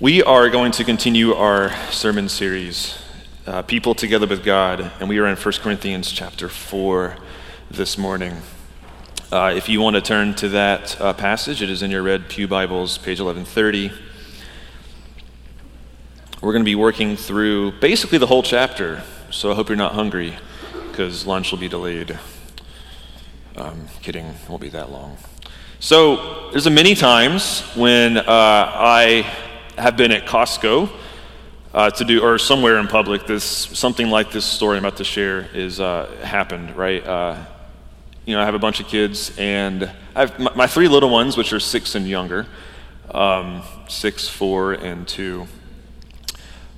We are going to continue our sermon series, uh, People Together with God, and we are in 1 Corinthians chapter 4 this morning. Uh, if you want to turn to that uh, passage, it is in your Red Pew Bibles, page 1130. We're going to be working through basically the whole chapter, so I hope you're not hungry because lunch will be delayed. Um, kidding, it won't be that long. So, there's a many times when uh, I have been at Costco uh, to do, or somewhere in public, this something like this story I'm about to share is uh, happened, right? Uh, you know, I have a bunch of kids, and I have my, my three little ones, which are six and younger, um, six, four, and two.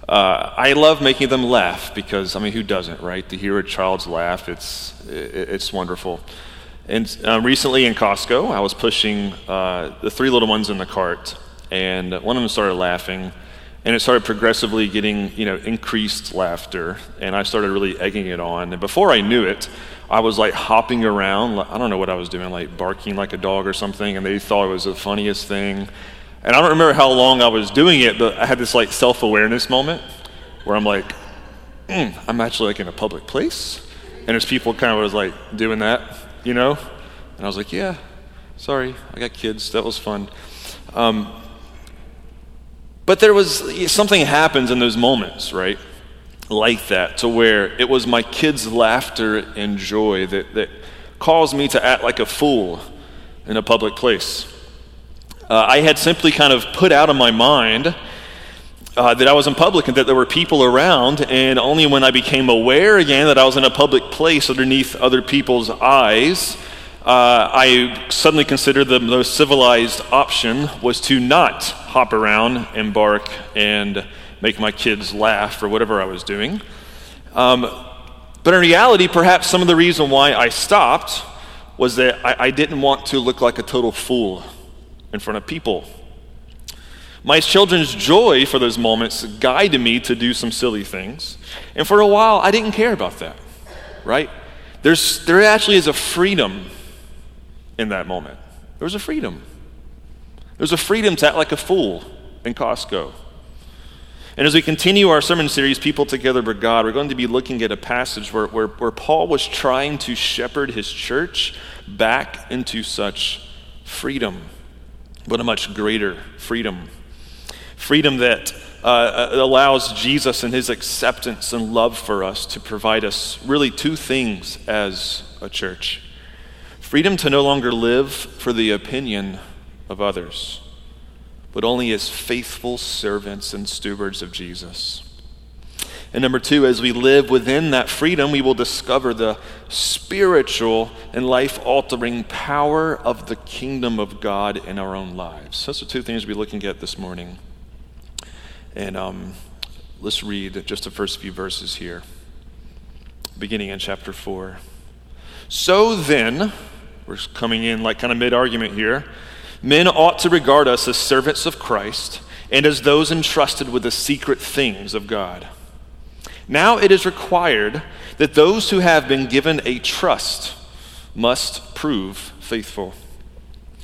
Uh, I love making them laugh because, I mean, who doesn't, right? To hear a child's laugh, it's, it, it's wonderful. And uh, recently in Costco, I was pushing uh, the three little ones in the cart, and one of them started laughing, and it started progressively getting, you know, increased laughter, and I started really egging it on. And before I knew it, I was like hopping around. I don't know what I was doing, like barking like a dog or something, and they thought it was the funniest thing. And I don't remember how long I was doing it, but I had this like self awareness moment where I'm like, mm, I'm actually like in a public place, and there's people kind of was like doing that you know? And I was like, yeah, sorry, I got kids. That was fun. Um, but there was something happens in those moments, right? Like that, to where it was my kids' laughter and joy that, that caused me to act like a fool in a public place. Uh, I had simply kind of put out of my mind uh, that I was in public and that there were people around, and only when I became aware again that I was in a public place underneath other people's eyes, uh, I suddenly considered the most civilized option was to not hop around and bark and make my kids laugh or whatever I was doing. Um, but in reality, perhaps some of the reason why I stopped was that I, I didn't want to look like a total fool in front of people. My children's joy for those moments guided me to do some silly things. And for a while, I didn't care about that, right? There's, there actually is a freedom in that moment. There was a freedom. There's a freedom to act like a fool in Costco. And as we continue our sermon series, People Together with God, we're going to be looking at a passage where, where, where Paul was trying to shepherd his church back into such freedom, but a much greater freedom freedom that uh, uh, allows Jesus and his acceptance and love for us to provide us really two things as a church freedom to no longer live for the opinion of others, but only as faithful servants and stewards of Jesus. And number two, as we live within that freedom, we will discover the spiritual and life altering power of the kingdom of God in our own lives. Those are two things we'll be looking at this morning. And um, let's read just the first few verses here, beginning in chapter 4. So then, we're coming in like kind of mid argument here. Men ought to regard us as servants of Christ and as those entrusted with the secret things of God. Now it is required that those who have been given a trust must prove faithful.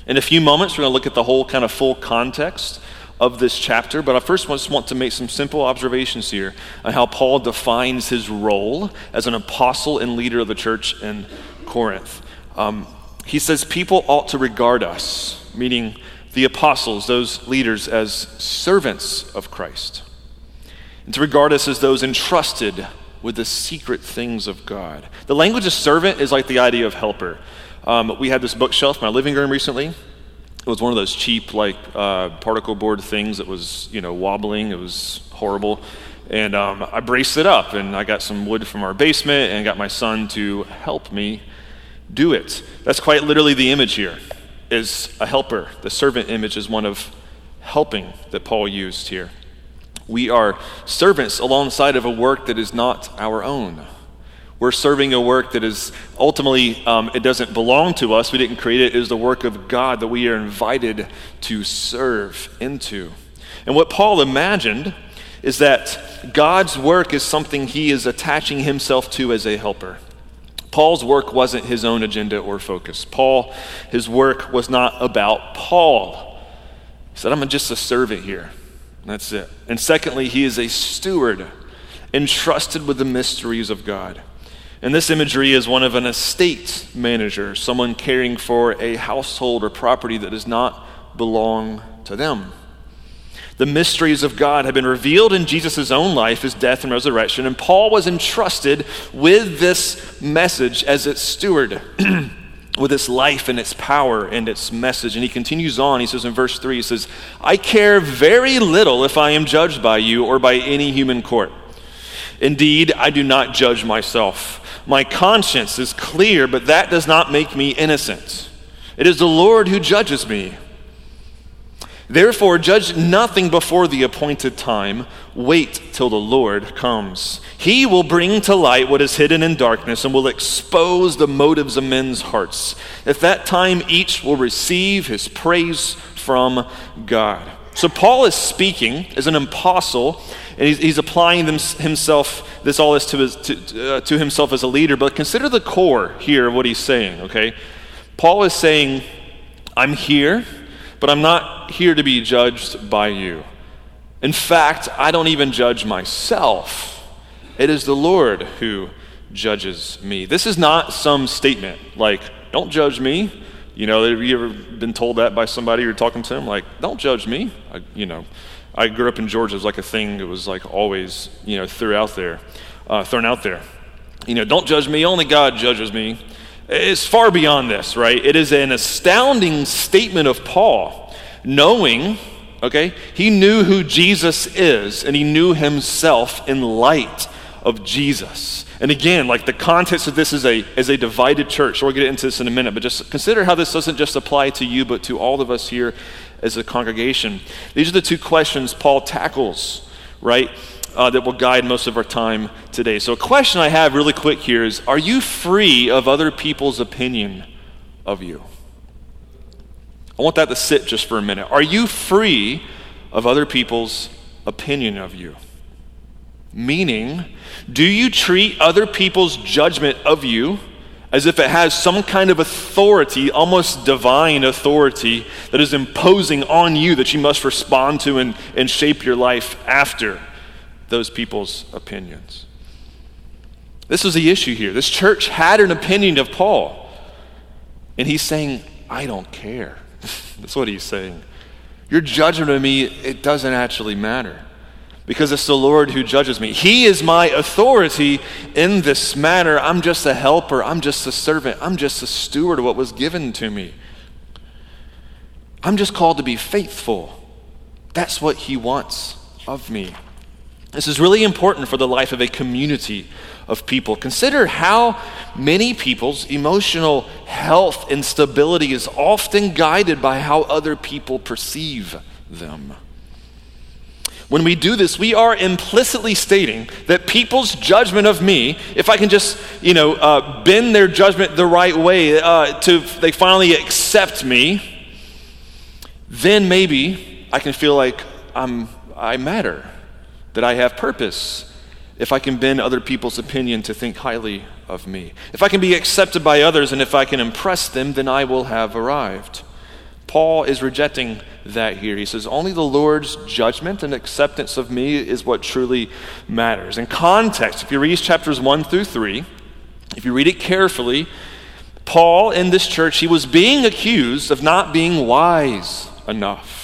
In a few moments, we're going to look at the whole kind of full context of this chapter, but I first just want to make some simple observations here on how Paul defines his role as an apostle and leader of the church in Corinth. Um, he says people ought to regard us, meaning the apostles, those leaders, as servants of Christ, and to regard us as those entrusted with the secret things of God. The language of servant is like the idea of helper. Um, we had this bookshelf in my living room recently it was one of those cheap like uh, particle board things that was you know wobbling it was horrible and um, i braced it up and i got some wood from our basement and got my son to help me do it that's quite literally the image here is a helper the servant image is one of helping that paul used here we are servants alongside of a work that is not our own we're serving a work that is ultimately, um, it doesn't belong to us. We didn't create it. It is the work of God that we are invited to serve into. And what Paul imagined is that God's work is something he is attaching himself to as a helper. Paul's work wasn't his own agenda or focus. Paul, his work was not about Paul. He said, I'm just a servant here. That's it. And secondly, he is a steward entrusted with the mysteries of God. And this imagery is one of an estate manager, someone caring for a household or property that does not belong to them. The mysteries of God have been revealed in Jesus' own life, his death and resurrection, and Paul was entrusted with this message as its steward. with its life and its power and its message. And he continues on. He says in verse 3, he says, I care very little if I am judged by you or by any human court. Indeed, I do not judge myself. My conscience is clear, but that does not make me innocent. It is the Lord who judges me. Therefore, judge nothing before the appointed time. Wait till the Lord comes. He will bring to light what is hidden in darkness and will expose the motives of men's hearts. At that time, each will receive his praise from God. So, Paul is speaking as an apostle, and he's, he's applying them, himself, this all this to, his, to, uh, to himself as a leader. But consider the core here of what he's saying, okay? Paul is saying, I'm here but I'm not here to be judged by you. In fact, I don't even judge myself. It is the Lord who judges me. This is not some statement like, don't judge me. You know, have you ever been told that by somebody you're talking to them? Like, don't judge me. I, you know, I grew up in Georgia. It was like a thing that was like always, you know, thrown out there, uh, thrown out there. You know, don't judge me. Only God judges me is far beyond this, right? It is an astounding statement of Paul, knowing, okay, he knew who Jesus is and he knew himself in light of Jesus. And again, like the context of this is a, is a divided church. So we'll get into this in a minute, but just consider how this doesn't just apply to you, but to all of us here as a congregation. These are the two questions Paul tackles, right? Uh, that will guide most of our time today. So, a question I have really quick here is Are you free of other people's opinion of you? I want that to sit just for a minute. Are you free of other people's opinion of you? Meaning, do you treat other people's judgment of you as if it has some kind of authority, almost divine authority, that is imposing on you that you must respond to and, and shape your life after? Those people's opinions. This was the issue here. This church had an opinion of Paul. And he's saying, I don't care. That's what he's saying. Your judgment of me, it doesn't actually matter because it's the Lord who judges me. He is my authority in this matter. I'm just a helper, I'm just a servant, I'm just a steward of what was given to me. I'm just called to be faithful. That's what He wants of me. This is really important for the life of a community of people. Consider how many people's emotional health and stability is often guided by how other people perceive them. When we do this, we are implicitly stating that people's judgment of me, if I can just, you know, uh, bend their judgment the right way uh, to they finally accept me, then maybe I can feel like I'm, I matter that I have purpose if I can bend other people's opinion to think highly of me. If I can be accepted by others and if I can impress them, then I will have arrived. Paul is rejecting that here. He says, Only the Lord's judgment and acceptance of me is what truly matters. In context, if you read chapters 1 through 3, if you read it carefully, Paul in this church, he was being accused of not being wise enough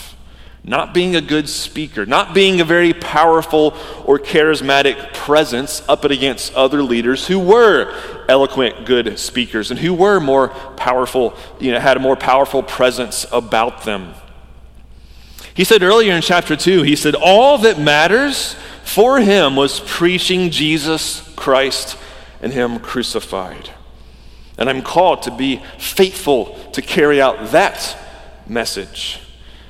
not being a good speaker, not being a very powerful or charismatic presence up against other leaders who were eloquent, good speakers and who were more powerful, you know, had a more powerful presence about them. He said earlier in chapter 2, he said, All that matters for him was preaching Jesus Christ and him crucified. And I'm called to be faithful to carry out that message.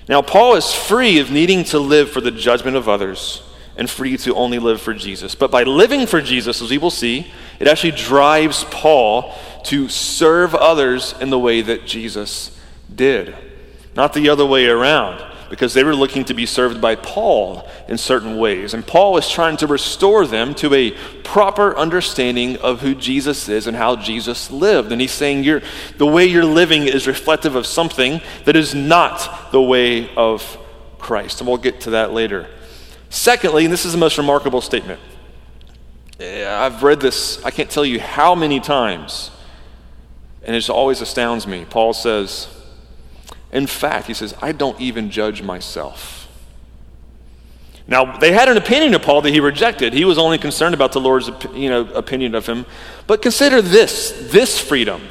Now, Paul is free of needing to live for the judgment of others and free to only live for Jesus. But by living for Jesus, as we will see, it actually drives Paul to serve others in the way that Jesus did, not the other way around because they were looking to be served by Paul in certain ways. And Paul is trying to restore them to a proper understanding of who Jesus is and how Jesus lived. And he's saying you're, the way you're living is reflective of something that is not the way of Christ. And we'll get to that later. Secondly, and this is the most remarkable statement. Eh, I've read this, I can't tell you how many times, and it just always astounds me. Paul says, in fact, he says, I don't even judge myself. Now, they had an opinion of Paul that he rejected. He was only concerned about the Lord's you know, opinion of him. But consider this this freedom.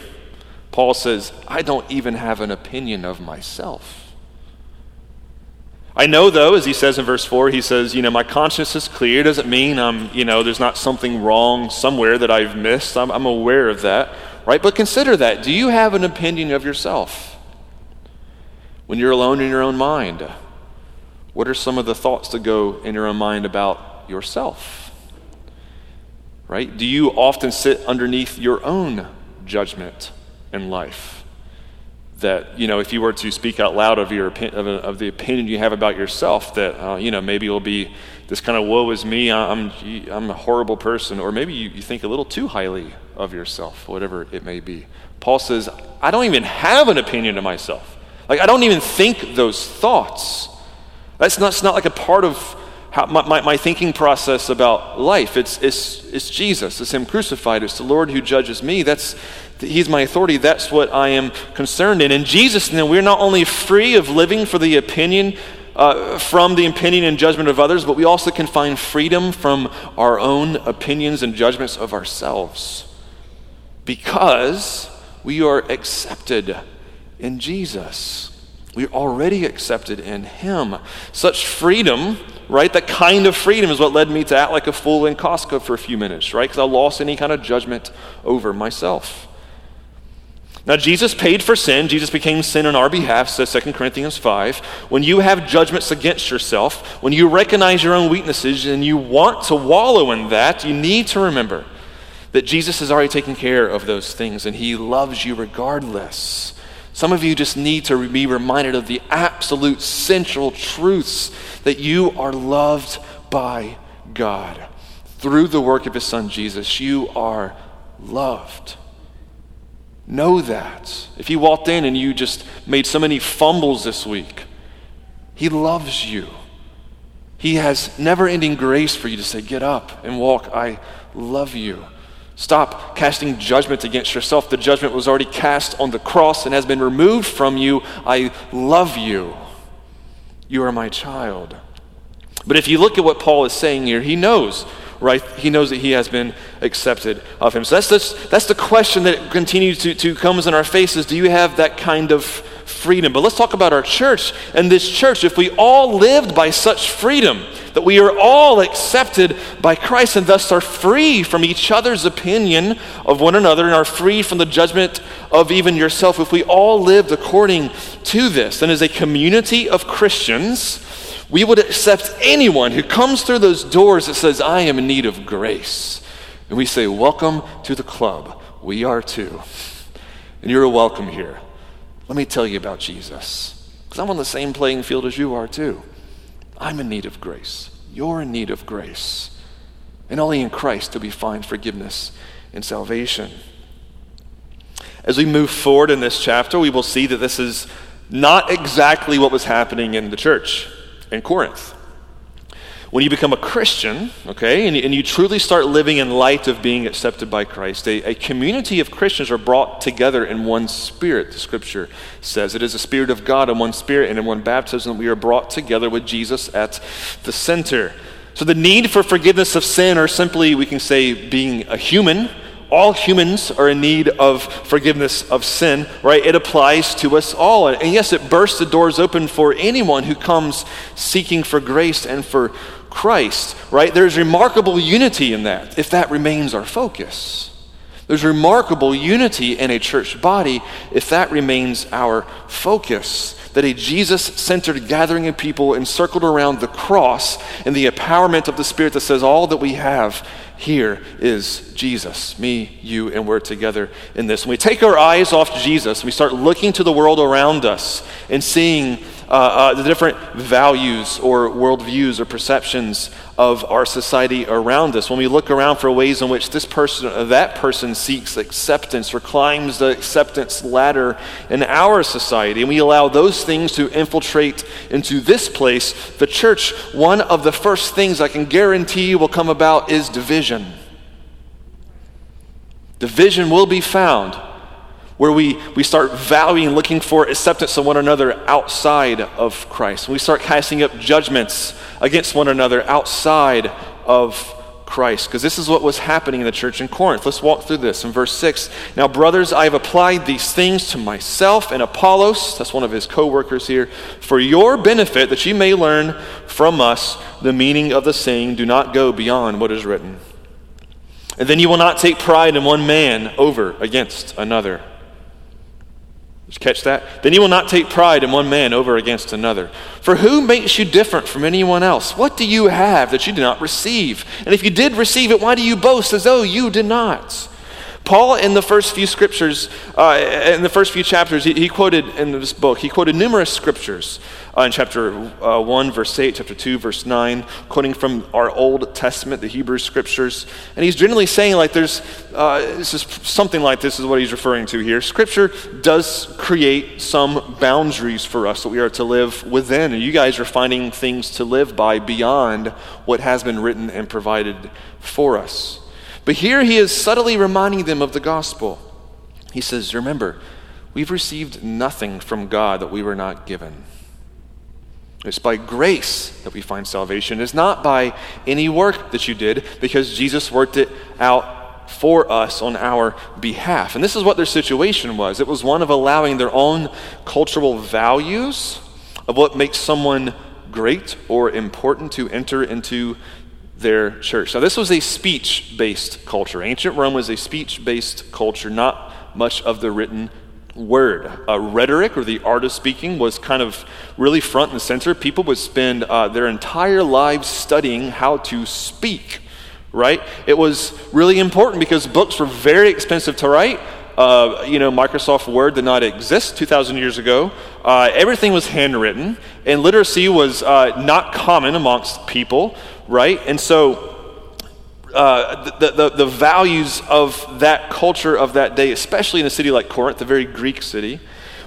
Paul says, I don't even have an opinion of myself. I know, though, as he says in verse 4, he says, you know, my conscience is clear. Doesn't mean I'm, you know, there's not something wrong somewhere that I've missed. I'm, I'm aware of that, right? But consider that. Do you have an opinion of yourself? When you're alone in your own mind, what are some of the thoughts that go in your own mind about yourself? Right? Do you often sit underneath your own judgment in life? That, you know, if you were to speak out loud of, your, of, of the opinion you have about yourself, that, uh, you know, maybe it'll be this kind of woe is me, I'm, I'm a horrible person, or maybe you, you think a little too highly of yourself, whatever it may be. Paul says, I don't even have an opinion of myself. Like, I don't even think those thoughts. That's not, it's not like a part of how, my, my, my, thinking process about life. It's, it's, it's Jesus. It's Him crucified. It's the Lord who judges me. That's, he's my authority. That's what I am concerned in. In Jesus, then, we're not only free of living for the opinion, uh, from the opinion and judgment of others, but we also can find freedom from our own opinions and judgments of ourselves. Because we are accepted in Jesus. We're already accepted in Him. Such freedom, right? That kind of freedom is what led me to act like a fool in Costco for a few minutes, right? Because I lost any kind of judgment over myself. Now, Jesus paid for sin. Jesus became sin on our behalf, says 2 Corinthians 5. When you have judgments against yourself, when you recognize your own weaknesses and you want to wallow in that, you need to remember that Jesus has already taken care of those things and he loves you regardless. Some of you just need to be reminded of the absolute central truths that you are loved by God. Through the work of His Son Jesus, you are loved. Know that. If you walked in and you just made so many fumbles this week, He loves you. He has never ending grace for you to say, Get up and walk. I love you. Stop casting judgment against yourself. The judgment was already cast on the cross and has been removed from you. I love you. You are my child. But if you look at what Paul is saying here, he knows, right? He knows that he has been accepted of him. So that's, that's, that's the question that continues to, to comes in our faces. Do you have that kind of freedom? But let's talk about our church. And this church, if we all lived by such freedom, that we are all accepted by Christ and thus are free from each other's opinion of one another and are free from the judgment of even yourself. If we all lived according to this, then as a community of Christians, we would accept anyone who comes through those doors that says, I am in need of grace. And we say, Welcome to the club. We are too. And you're welcome here. Let me tell you about Jesus. Because I'm on the same playing field as you are too. I'm in need of grace. You're in need of grace. And only in Christ do we find forgiveness and salvation. As we move forward in this chapter, we will see that this is not exactly what was happening in the church in Corinth. When you become a Christian, okay, and, and you truly start living in light of being accepted by Christ, a, a community of Christians are brought together in one spirit, the scripture says. It is the Spirit of God in one spirit and in one baptism we are brought together with Jesus at the center. So the need for forgiveness of sin, or simply we can say being a human, all humans are in need of forgiveness of sin, right? It applies to us all. And yes, it bursts the doors open for anyone who comes seeking for grace and for Christ, right? There's remarkable unity in that, if that remains our focus. There's remarkable unity in a church body if that remains our focus. That a Jesus centered gathering of people encircled around the cross and the empowerment of the Spirit that says, All that we have here is Jesus, me, you, and we're together in this. When we take our eyes off Jesus, we start looking to the world around us and seeing uh, uh, the different values or worldviews or perceptions of our society around us. When we look around for ways in which this person or that person seeks acceptance or climbs the acceptance ladder in our society, and we allow those things to infiltrate into this place, the church, one of the first things I can guarantee will come about is division. Division will be found where we, we start valuing, looking for acceptance of one another outside of Christ. We start casting up judgments against one another outside of Christ. Because this is what was happening in the church in Corinth. Let's walk through this in verse 6. Now, brothers, I have applied these things to myself and Apollos, that's one of his co workers here, for your benefit, that you may learn from us the meaning of the saying, do not go beyond what is written. And then you will not take pride in one man over against another. You catch that? Then you will not take pride in one man over against another. For who makes you different from anyone else? What do you have that you did not receive? And if you did receive it, why do you boast as though you did not? Paul, in the first few scriptures, uh, in the first few chapters, he, he, quoted in this book, he quoted numerous scriptures uh, in chapter uh, 1, verse 8, chapter 2, verse 9, quoting from our Old Testament, the Hebrew scriptures. And he's generally saying, like, there's uh, this is something like this is what he's referring to here. Scripture does create some boundaries for us that we are to live within. And you guys are finding things to live by beyond what has been written and provided for us. But here he is subtly reminding them of the gospel. He says, Remember, we've received nothing from God that we were not given. It's by grace that we find salvation. It's not by any work that you did, because Jesus worked it out for us on our behalf. And this is what their situation was it was one of allowing their own cultural values of what makes someone great or important to enter into their church. Now, this was a speech based culture. Ancient Rome was a speech based culture, not much of the written word. Uh, rhetoric, or the art of speaking, was kind of really front and center. People would spend uh, their entire lives studying how to speak, right? It was really important because books were very expensive to write. Uh, you know, Microsoft Word did not exist 2,000 years ago. Uh, everything was handwritten, and literacy was uh, not common amongst people right? And so uh, the, the, the, values of that culture of that day, especially in a city like Corinth, a very Greek city,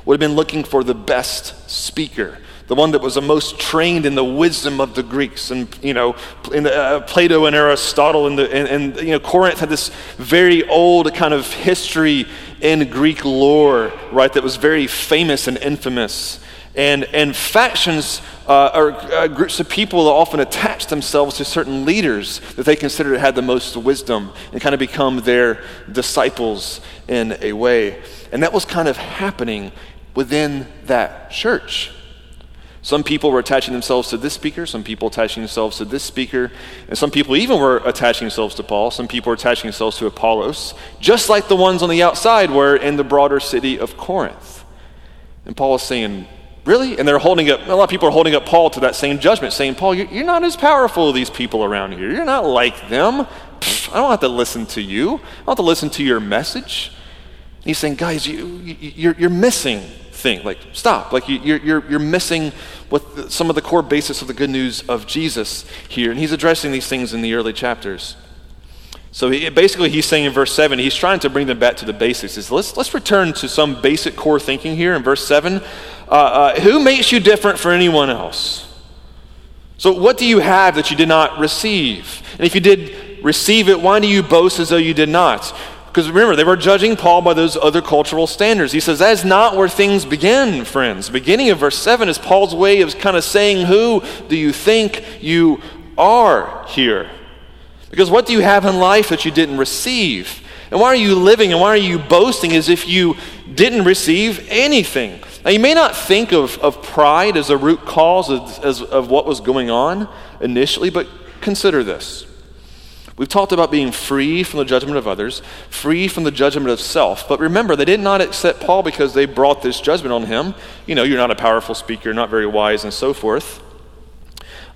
would have been looking for the best speaker, the one that was the most trained in the wisdom of the Greeks. And, you know, in uh, Plato and Aristotle, and, the, and, and, you know, Corinth had this very old kind of history in Greek lore, right, that was very famous and infamous. And, and factions uh, or uh, groups of people that often attach themselves to certain leaders that they consider had the most wisdom and kind of become their disciples in a way. And that was kind of happening within that church. Some people were attaching themselves to this speaker, some people attaching themselves to this speaker, and some people even were attaching themselves to Paul. Some people were attaching themselves to Apollos, just like the ones on the outside were in the broader city of Corinth. And Paul is saying, Really? And they're holding up, a lot of people are holding up Paul to that same judgment, saying, Paul, you're not as powerful as these people around here. You're not like them. Pfft, I don't have to listen to you, I don't have to listen to your message. And he's saying, guys, you, you, are missing thing. Like, stop. Like, you, are you're, you're missing what some of the core basis of the good news of Jesus here. And he's addressing these things in the early chapters. So he, basically, he's saying in verse 7, he's trying to bring them back to the basics. Is let's, let's return to some basic core thinking here in verse 7. Uh, uh, who makes you different from anyone else? So, what do you have that you did not receive? And if you did receive it, why do you boast as though you did not? Because remember, they were judging Paul by those other cultural standards. He says, That is not where things begin, friends. Beginning of verse 7 is Paul's way of kind of saying, Who do you think you are here? Because what do you have in life that you didn't receive? And why are you living and why are you boasting as if you didn't receive anything? Now, you may not think of, of pride as a root cause of, as, of what was going on initially, but consider this. We've talked about being free from the judgment of others, free from the judgment of self. But remember, they did not accept Paul because they brought this judgment on him. You know, you're not a powerful speaker, not very wise, and so forth.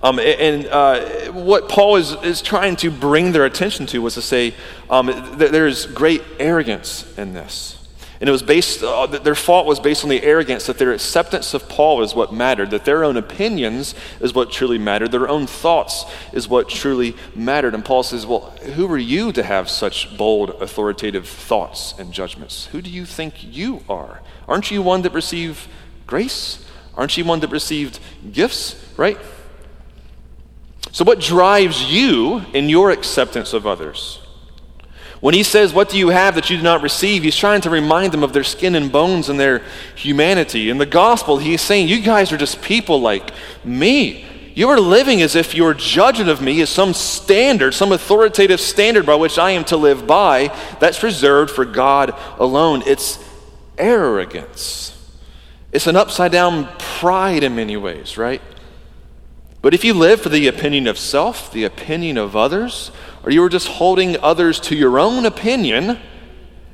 Um, and uh, what Paul is, is trying to bring their attention to was to say um, that there is great arrogance in this. And it was based, uh, their fault was based on the arrogance that their acceptance of Paul is what mattered, that their own opinions is what truly mattered, their own thoughts is what truly mattered. And Paul says, Well, who are you to have such bold, authoritative thoughts and judgments? Who do you think you are? Aren't you one that received grace? Aren't you one that received gifts, right? So, what drives you in your acceptance of others? When he says, What do you have that you do not receive? he's trying to remind them of their skin and bones and their humanity. In the gospel, he's saying, You guys are just people like me. You are living as if your judgment of me is some standard, some authoritative standard by which I am to live by that's reserved for God alone. It's arrogance. It's an upside down pride in many ways, right? But if you live for the opinion of self, the opinion of others, or you are just holding others to your own opinion,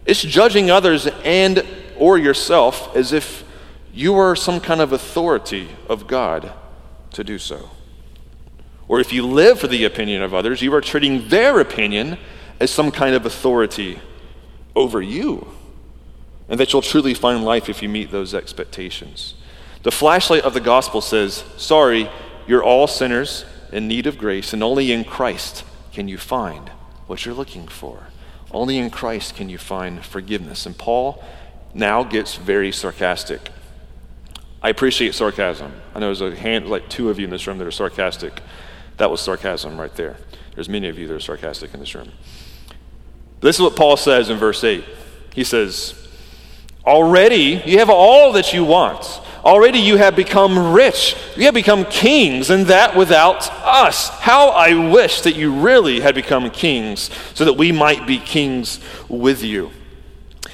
it's judging others and or yourself as if you are some kind of authority of God to do so. Or if you live for the opinion of others, you are treating their opinion as some kind of authority over you. And that you'll truly find life if you meet those expectations. The flashlight of the gospel says, Sorry, you're all sinners in need of grace, and only in Christ can you find what you're looking for. Only in Christ can you find forgiveness. And Paul now gets very sarcastic. I appreciate sarcasm. I know there's a hand, like two of you in this room that are sarcastic. That was sarcasm right there. There's many of you that are sarcastic in this room. This is what Paul says in verse 8. He says, Already you have all that you want. Already you have become rich. You have become kings, and that without us. How I wish that you really had become kings so that we might be kings with you.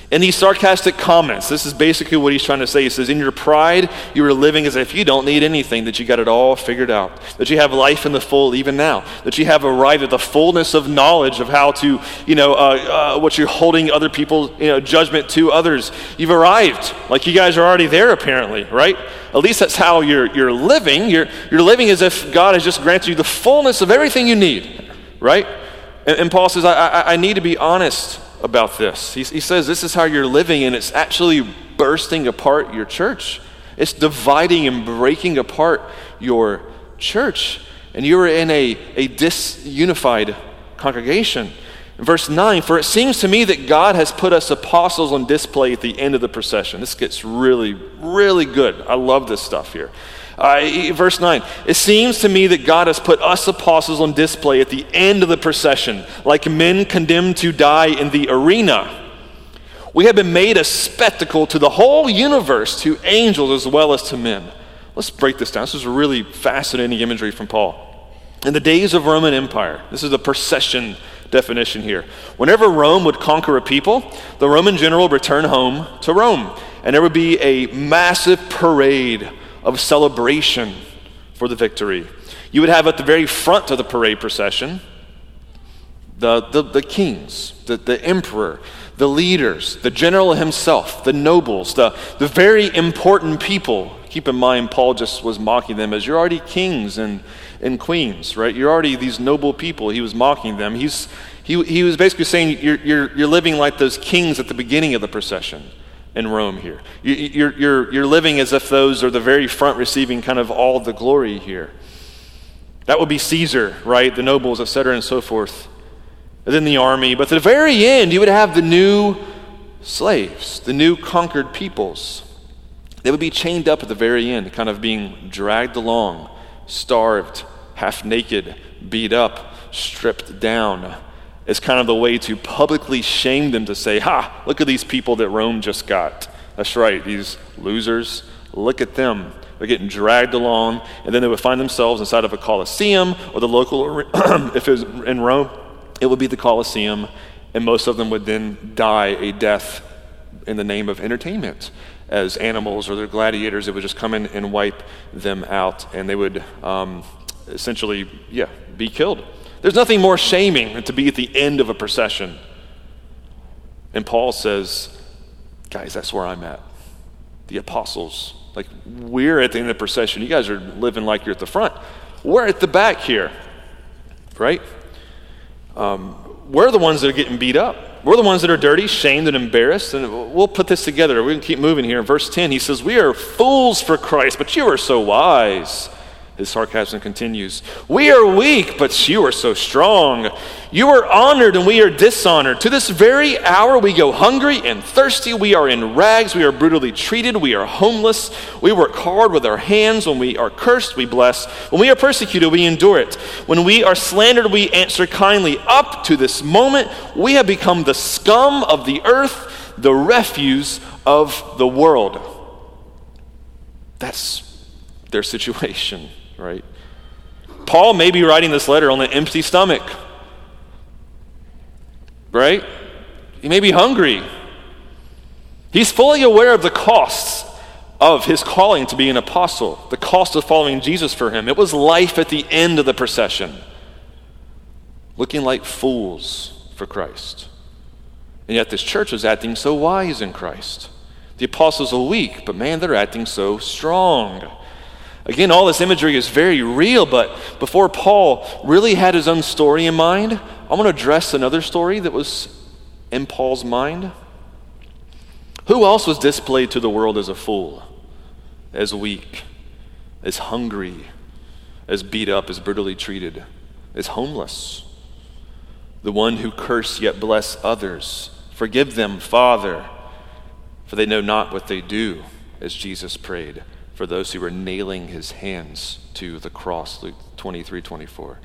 In these sarcastic comments, this is basically what he's trying to say. He says, In your pride, you are living as if you don't need anything, that you got it all figured out, that you have life in the full even now, that you have arrived at the fullness of knowledge of how to, you know, uh, uh, what you're holding other people, you know, judgment to others. You've arrived. Like you guys are already there, apparently, right? At least that's how you're, you're living. You're, you're living as if God has just granted you the fullness of everything you need, right? And, and Paul says, I, I, I need to be honest about this. He, he says this is how you're living, and it's actually bursting apart your church. It's dividing and breaking apart your church. And you are in a, a disunified congregation. Verse 9, for it seems to me that God has put us apostles on display at the end of the procession. This gets really, really good. I love this stuff here. Uh, verse 9 It seems to me that God has put us apostles on display at the end of the procession, like men condemned to die in the arena. We have been made a spectacle to the whole universe, to angels as well as to men. Let's break this down. This is really fascinating imagery from Paul. In the days of Roman Empire, this is the procession definition here. Whenever Rome would conquer a people, the Roman general would return home to Rome, and there would be a massive parade of celebration for the victory. You would have at the very front of the parade procession the, the, the kings, the, the emperor, the leaders, the general himself, the nobles, the, the very important people. Keep in mind, Paul just was mocking them as you're already kings and, and queens, right? You're already these noble people. He was mocking them. He's, he, he was basically saying you're, you're, you're living like those kings at the beginning of the procession in Rome here. You, are you're, you're living as if those are the very front receiving kind of all the glory here. That would be Caesar, right? The nobles, etc., and so forth. And then the army. But at the very end, you would have the new slaves, the new conquered peoples. They would be chained up at the very end, kind of being dragged along, starved, half naked, beat up, stripped down is kind of the way to publicly shame them to say, Ha, look at these people that Rome just got. That's right, these losers. Look at them. They're getting dragged along, and then they would find themselves inside of a Colosseum or the local, if it was in Rome, it would be the Colosseum, and most of them would then die a death in the name of entertainment as animals or their gladiators. It would just come in and wipe them out, and they would um, essentially, yeah, be killed. There's nothing more shaming than to be at the end of a procession. And Paul says, guys, that's where I'm at. The apostles. Like, we're at the end of the procession. You guys are living like you're at the front. We're at the back here, right? Um, we're the ones that are getting beat up. We're the ones that are dirty, shamed, and embarrassed. And we'll put this together. We can keep moving here. In verse 10, he says, We are fools for Christ, but you are so wise. His sarcasm continues. We are weak, but you are so strong. You are honored, and we are dishonored. To this very hour, we go hungry and thirsty. We are in rags. We are brutally treated. We are homeless. We work hard with our hands. When we are cursed, we bless. When we are persecuted, we endure it. When we are slandered, we answer kindly. Up to this moment, we have become the scum of the earth, the refuse of the world. That's their situation right? Paul may be writing this letter on an empty stomach, right? He may be hungry. He's fully aware of the costs of his calling to be an apostle, the cost of following Jesus for him. It was life at the end of the procession, looking like fools for Christ. And yet, this church is acting so wise in Christ. The apostles are weak, but man, they're acting so strong. Again, all this imagery is very real, but before Paul really had his own story in mind, I want to address another story that was in Paul's mind. Who else was displayed to the world as a fool, as weak, as hungry, as beat up, as brutally treated, as homeless? The one who curse yet bless others. Forgive them, Father, for they know not what they do, as Jesus prayed for those who were nailing his hands to the cross, Luke 23 24.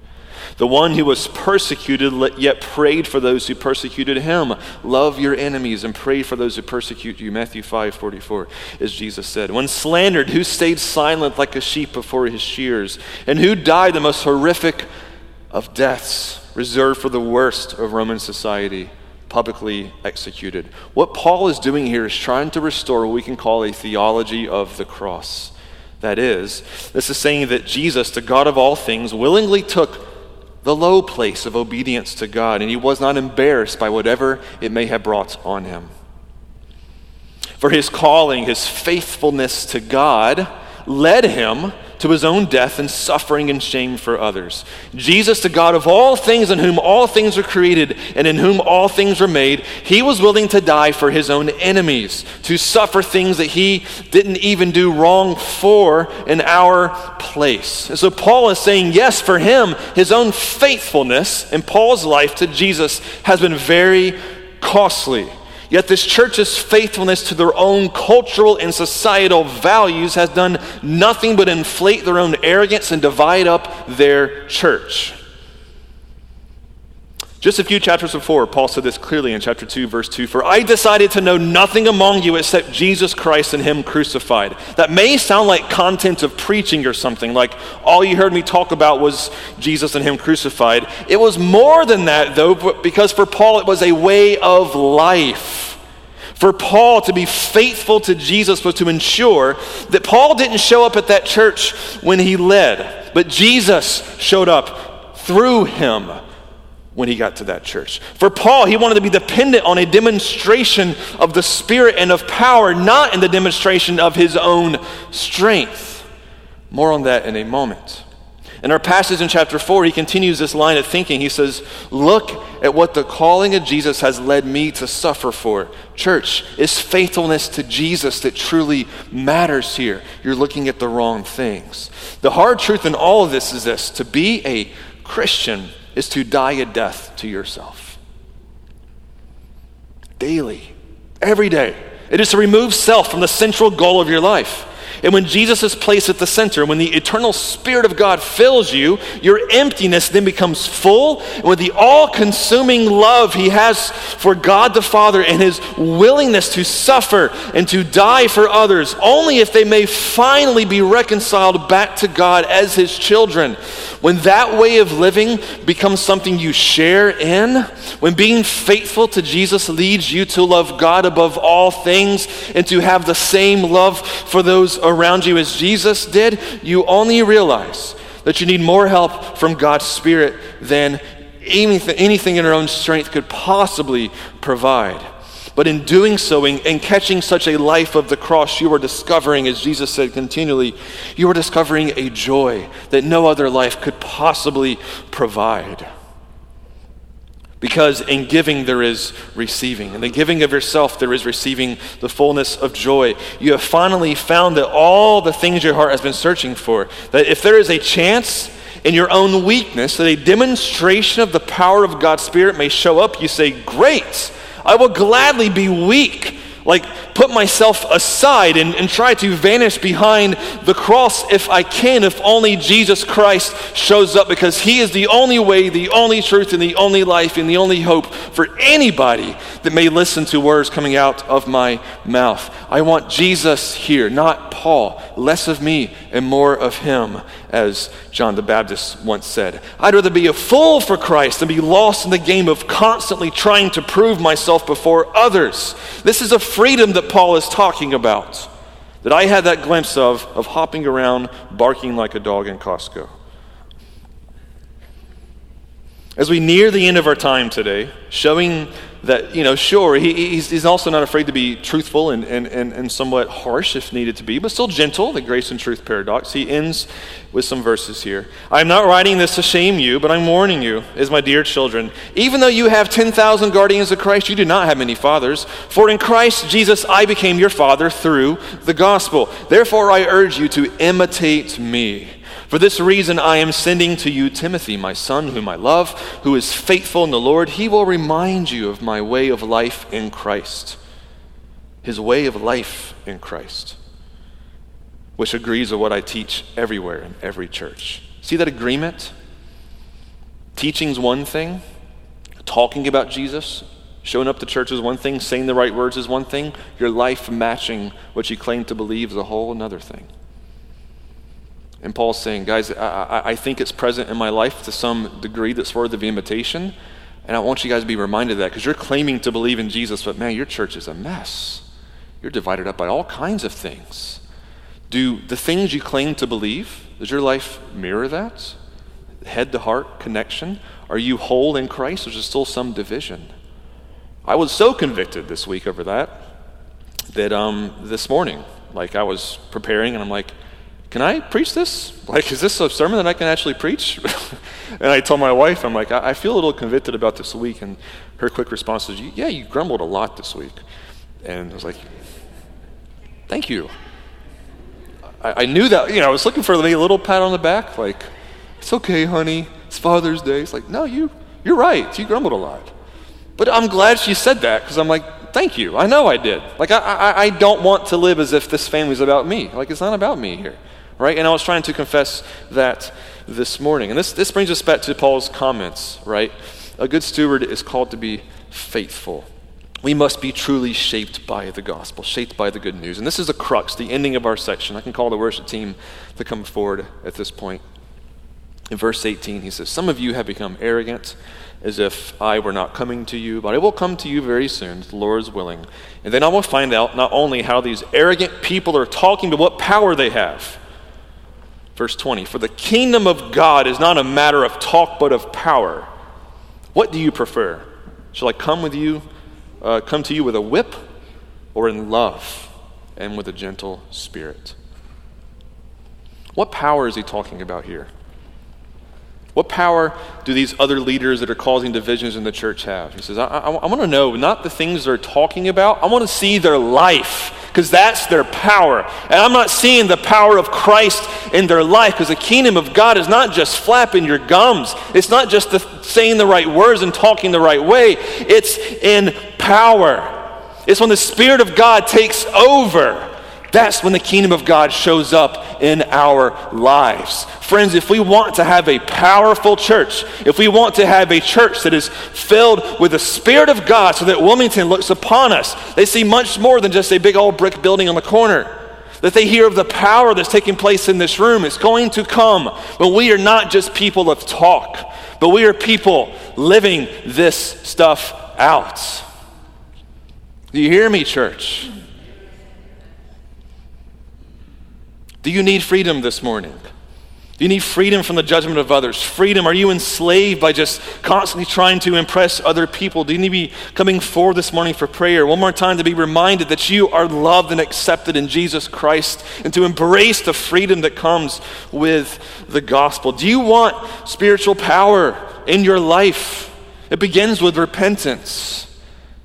The one who was persecuted yet prayed for those who persecuted him. Love your enemies and pray for those who persecute you. Matthew 5 44, as Jesus said. When slandered, who stayed silent like a sheep before his shears? And who died the most horrific of deaths, reserved for the worst of Roman society? Publicly executed. What Paul is doing here is trying to restore what we can call a theology of the cross. That is, this is saying that Jesus, the God of all things, willingly took the low place of obedience to God, and he was not embarrassed by whatever it may have brought on him. For his calling, his faithfulness to God, led him to his own death and suffering and shame for others. Jesus, the God of all things, in whom all things are created and in whom all things are made, he was willing to die for his own enemies, to suffer things that he didn't even do wrong for in our place. And so Paul is saying, yes, for him, his own faithfulness in Paul's life to Jesus has been very costly. Yet this church's faithfulness to their own cultural and societal values has done nothing but inflate their own arrogance and divide up their church. Just a few chapters before, Paul said this clearly in chapter 2, verse 2 For I decided to know nothing among you except Jesus Christ and Him crucified. That may sound like content of preaching or something, like all you heard me talk about was Jesus and Him crucified. It was more than that, though, because for Paul it was a way of life. For Paul to be faithful to Jesus was to ensure that Paul didn't show up at that church when he led, but Jesus showed up through him when he got to that church. For Paul, he wanted to be dependent on a demonstration of the Spirit and of power, not in the demonstration of his own strength. More on that in a moment. In our passage in chapter 4, he continues this line of thinking. He says, Look at what the calling of Jesus has led me to suffer for. Church, it's faithfulness to Jesus that truly matters here. You're looking at the wrong things. The hard truth in all of this is this to be a Christian is to die a death to yourself. Daily, every day. It is to remove self from the central goal of your life. And when Jesus is placed at the center, when the eternal Spirit of God fills you, your emptiness then becomes full. With the all consuming love He has for God the Father and His willingness to suffer and to die for others, only if they may finally be reconciled back to God as His children. When that way of living becomes something you share in, when being faithful to Jesus leads you to love God above all things and to have the same love for those around around you as Jesus did, you only realize that you need more help from God's Spirit than anything, anything in your own strength could possibly provide. But in doing so, in, in, catching such a life of the cross, you are discovering, as Jesus said continually, you are discovering a joy that no other life could possibly provide. Because in giving, there is receiving. In the giving of yourself, there is receiving the fullness of joy. You have finally found that all the things your heart has been searching for, that if there is a chance in your own weakness that a demonstration of the power of God's Spirit may show up, you say, Great, I will gladly be weak like put myself aside and, and try to vanish behind the cross if I can, if only Jesus Christ shows up, because He is the only way, the only truth, and the only life, and the only hope for anybody that may listen to words coming out of my mouth. I want Jesus here, not Paul. Less of me and more of Him, as John the Baptist once said. I'd rather be a fool for Christ than be lost in the game of constantly trying to prove myself before others. This is a freedom that Paul is talking about, that I had that glimpse of, of hopping around, barking like a dog in Costco. As we near the end of our time today, showing that, you know, sure, he, he's, he's, also not afraid to be truthful and, and, and, and somewhat harsh if needed to be, but still gentle, the grace and truth paradox. He ends with some verses here. I'm not writing this to shame you, but I'm warning you, as my dear children. Even though you have 10,000 guardians of Christ, you do not have many fathers. For in Christ Jesus I became your father through the gospel. Therefore I urge you to imitate me. For this reason, I am sending to you Timothy, my son, whom I love, who is faithful in the Lord. He will remind you of my way of life in Christ. His way of life in Christ, which agrees with what I teach everywhere in every church. See that agreement? Teaching's one thing, talking about Jesus, showing up to church is one thing, saying the right words is one thing, your life matching what you claim to believe is a whole another thing. And Paul's saying, guys, I, I, think it's present in my life to some degree that's worthy of invitation. And I want you guys to be reminded of that because you're claiming to believe in Jesus, but man, your church is a mess. You're divided up by all kinds of things. Do the things you claim to believe, does your life mirror that? Head to heart connection? Are you whole in Christ? Or is there still some division? I was so convicted this week over that that um, this morning, like I was preparing and I'm like, can I preach this? Like, is this a sermon that I can actually preach? and I told my wife, I'm like, I, I, feel a little convicted about this week. And her quick response was, Yeah, you grumbled a lot this week. And I was like, Thank you. I, I knew that, you know, I was looking for maybe a little pat on the back, like, It's okay, honey. It's Father's Day. It's like, No, you, you're right. You grumbled a lot. But I'm glad she said that because I'm like, Thank you. I know I did. Like, I, I, I don't want to live as if this family's about me. Like, it's not about me here right? And I was trying to confess that this morning. And this, this brings us back to Paul's comments, right? A good steward is called to be faithful. We must be truly shaped by the gospel, shaped by the good news. And this is the crux, the ending of our section. I can call the worship team to come forward at this point. In verse 18, he says, Some of you have become arrogant as if I were not coming to you, but I will come to you very soon, the Lord is willing. And then I will find out not only how these arrogant people are talking, but what power they have. Verse 20 For the kingdom of God is not a matter of talk, but of power. What do you prefer? Shall I come with you, uh, come to you with a whip, or in love and with a gentle spirit? What power is he talking about here? What power do these other leaders that are causing divisions in the church have? He says, I, I, I want to know not the things they're talking about, I want to see their life because that's their power. And I'm not seeing the power of Christ in their life because the kingdom of God is not just flapping your gums, it's not just the, saying the right words and talking the right way, it's in power. It's when the Spirit of God takes over that's when the kingdom of God shows up in our lives. Friends, if we want to have a powerful church, if we want to have a church that is filled with the Spirit of God so that Wilmington looks upon us, they see much more than just a big old brick building on the corner. That they hear of the power that's taking place in this room. It's going to come. But we are not just people of talk, but we are people living this stuff out. Do you hear me, church? Do you need freedom this morning? Do you need freedom from the judgment of others? Freedom? Are you enslaved by just constantly trying to impress other people? Do you need to be coming forward this morning for prayer? One more time to be reminded that you are loved and accepted in Jesus Christ and to embrace the freedom that comes with the gospel. Do you want spiritual power in your life? It begins with repentance.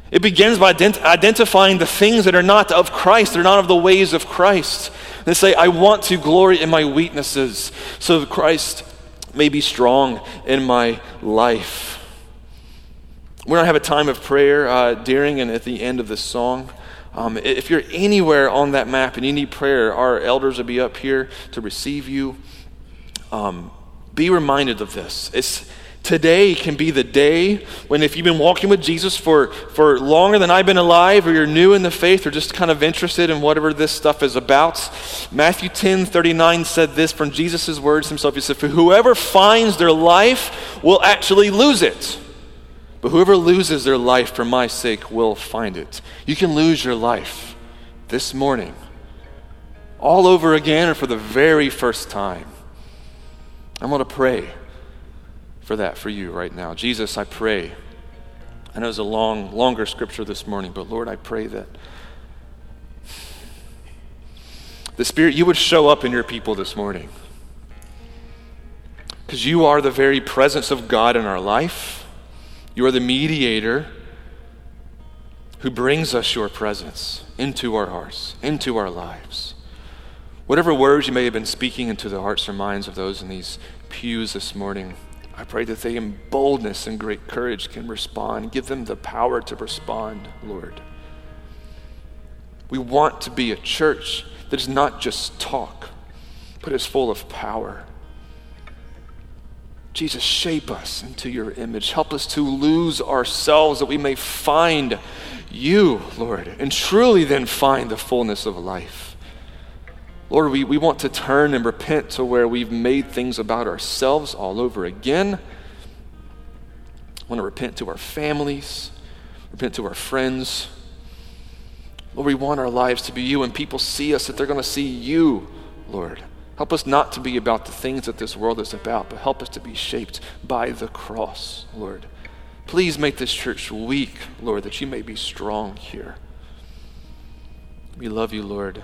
It begins by ident- identifying the things that are not of Christ, they're not of the ways of Christ. They say, I want to glory in my weaknesses so that Christ may be strong in my life. We're going to have a time of prayer uh, during and at the end of this song. Um, if you're anywhere on that map and you need prayer, our elders will be up here to receive you. Um, be reminded of this. It's, Today can be the day when, if you've been walking with Jesus for, for longer than I've been alive, or you're new in the faith, or just kind of interested in whatever this stuff is about, Matthew 10 39 said this from Jesus' words himself. He said, For whoever finds their life will actually lose it. But whoever loses their life for my sake will find it. You can lose your life this morning, all over again, or for the very first time. I'm going to pray for that for you right now. Jesus, I pray. I know it's a long, longer scripture this morning, but Lord, I pray that the Spirit, you would show up in your people this morning. Because you are the very presence of God in our life. You are the mediator who brings us your presence into our hearts, into our lives. Whatever words you may have been speaking into the hearts or minds of those in these pews this morning, I pray that they, in boldness and great courage, can respond. Give them the power to respond, Lord. We want to be a church that is not just talk, but is full of power. Jesus, shape us into your image. Help us to lose ourselves that we may find you, Lord, and truly then find the fullness of life. Lord, we, we want to turn and repent to where we've made things about ourselves all over again. I want to repent to our families, repent to our friends. Lord, we want our lives to be you, and people see us that they're going to see you, Lord. Help us not to be about the things that this world is about, but help us to be shaped by the cross, Lord. Please make this church weak, Lord, that you may be strong here. We love you, Lord.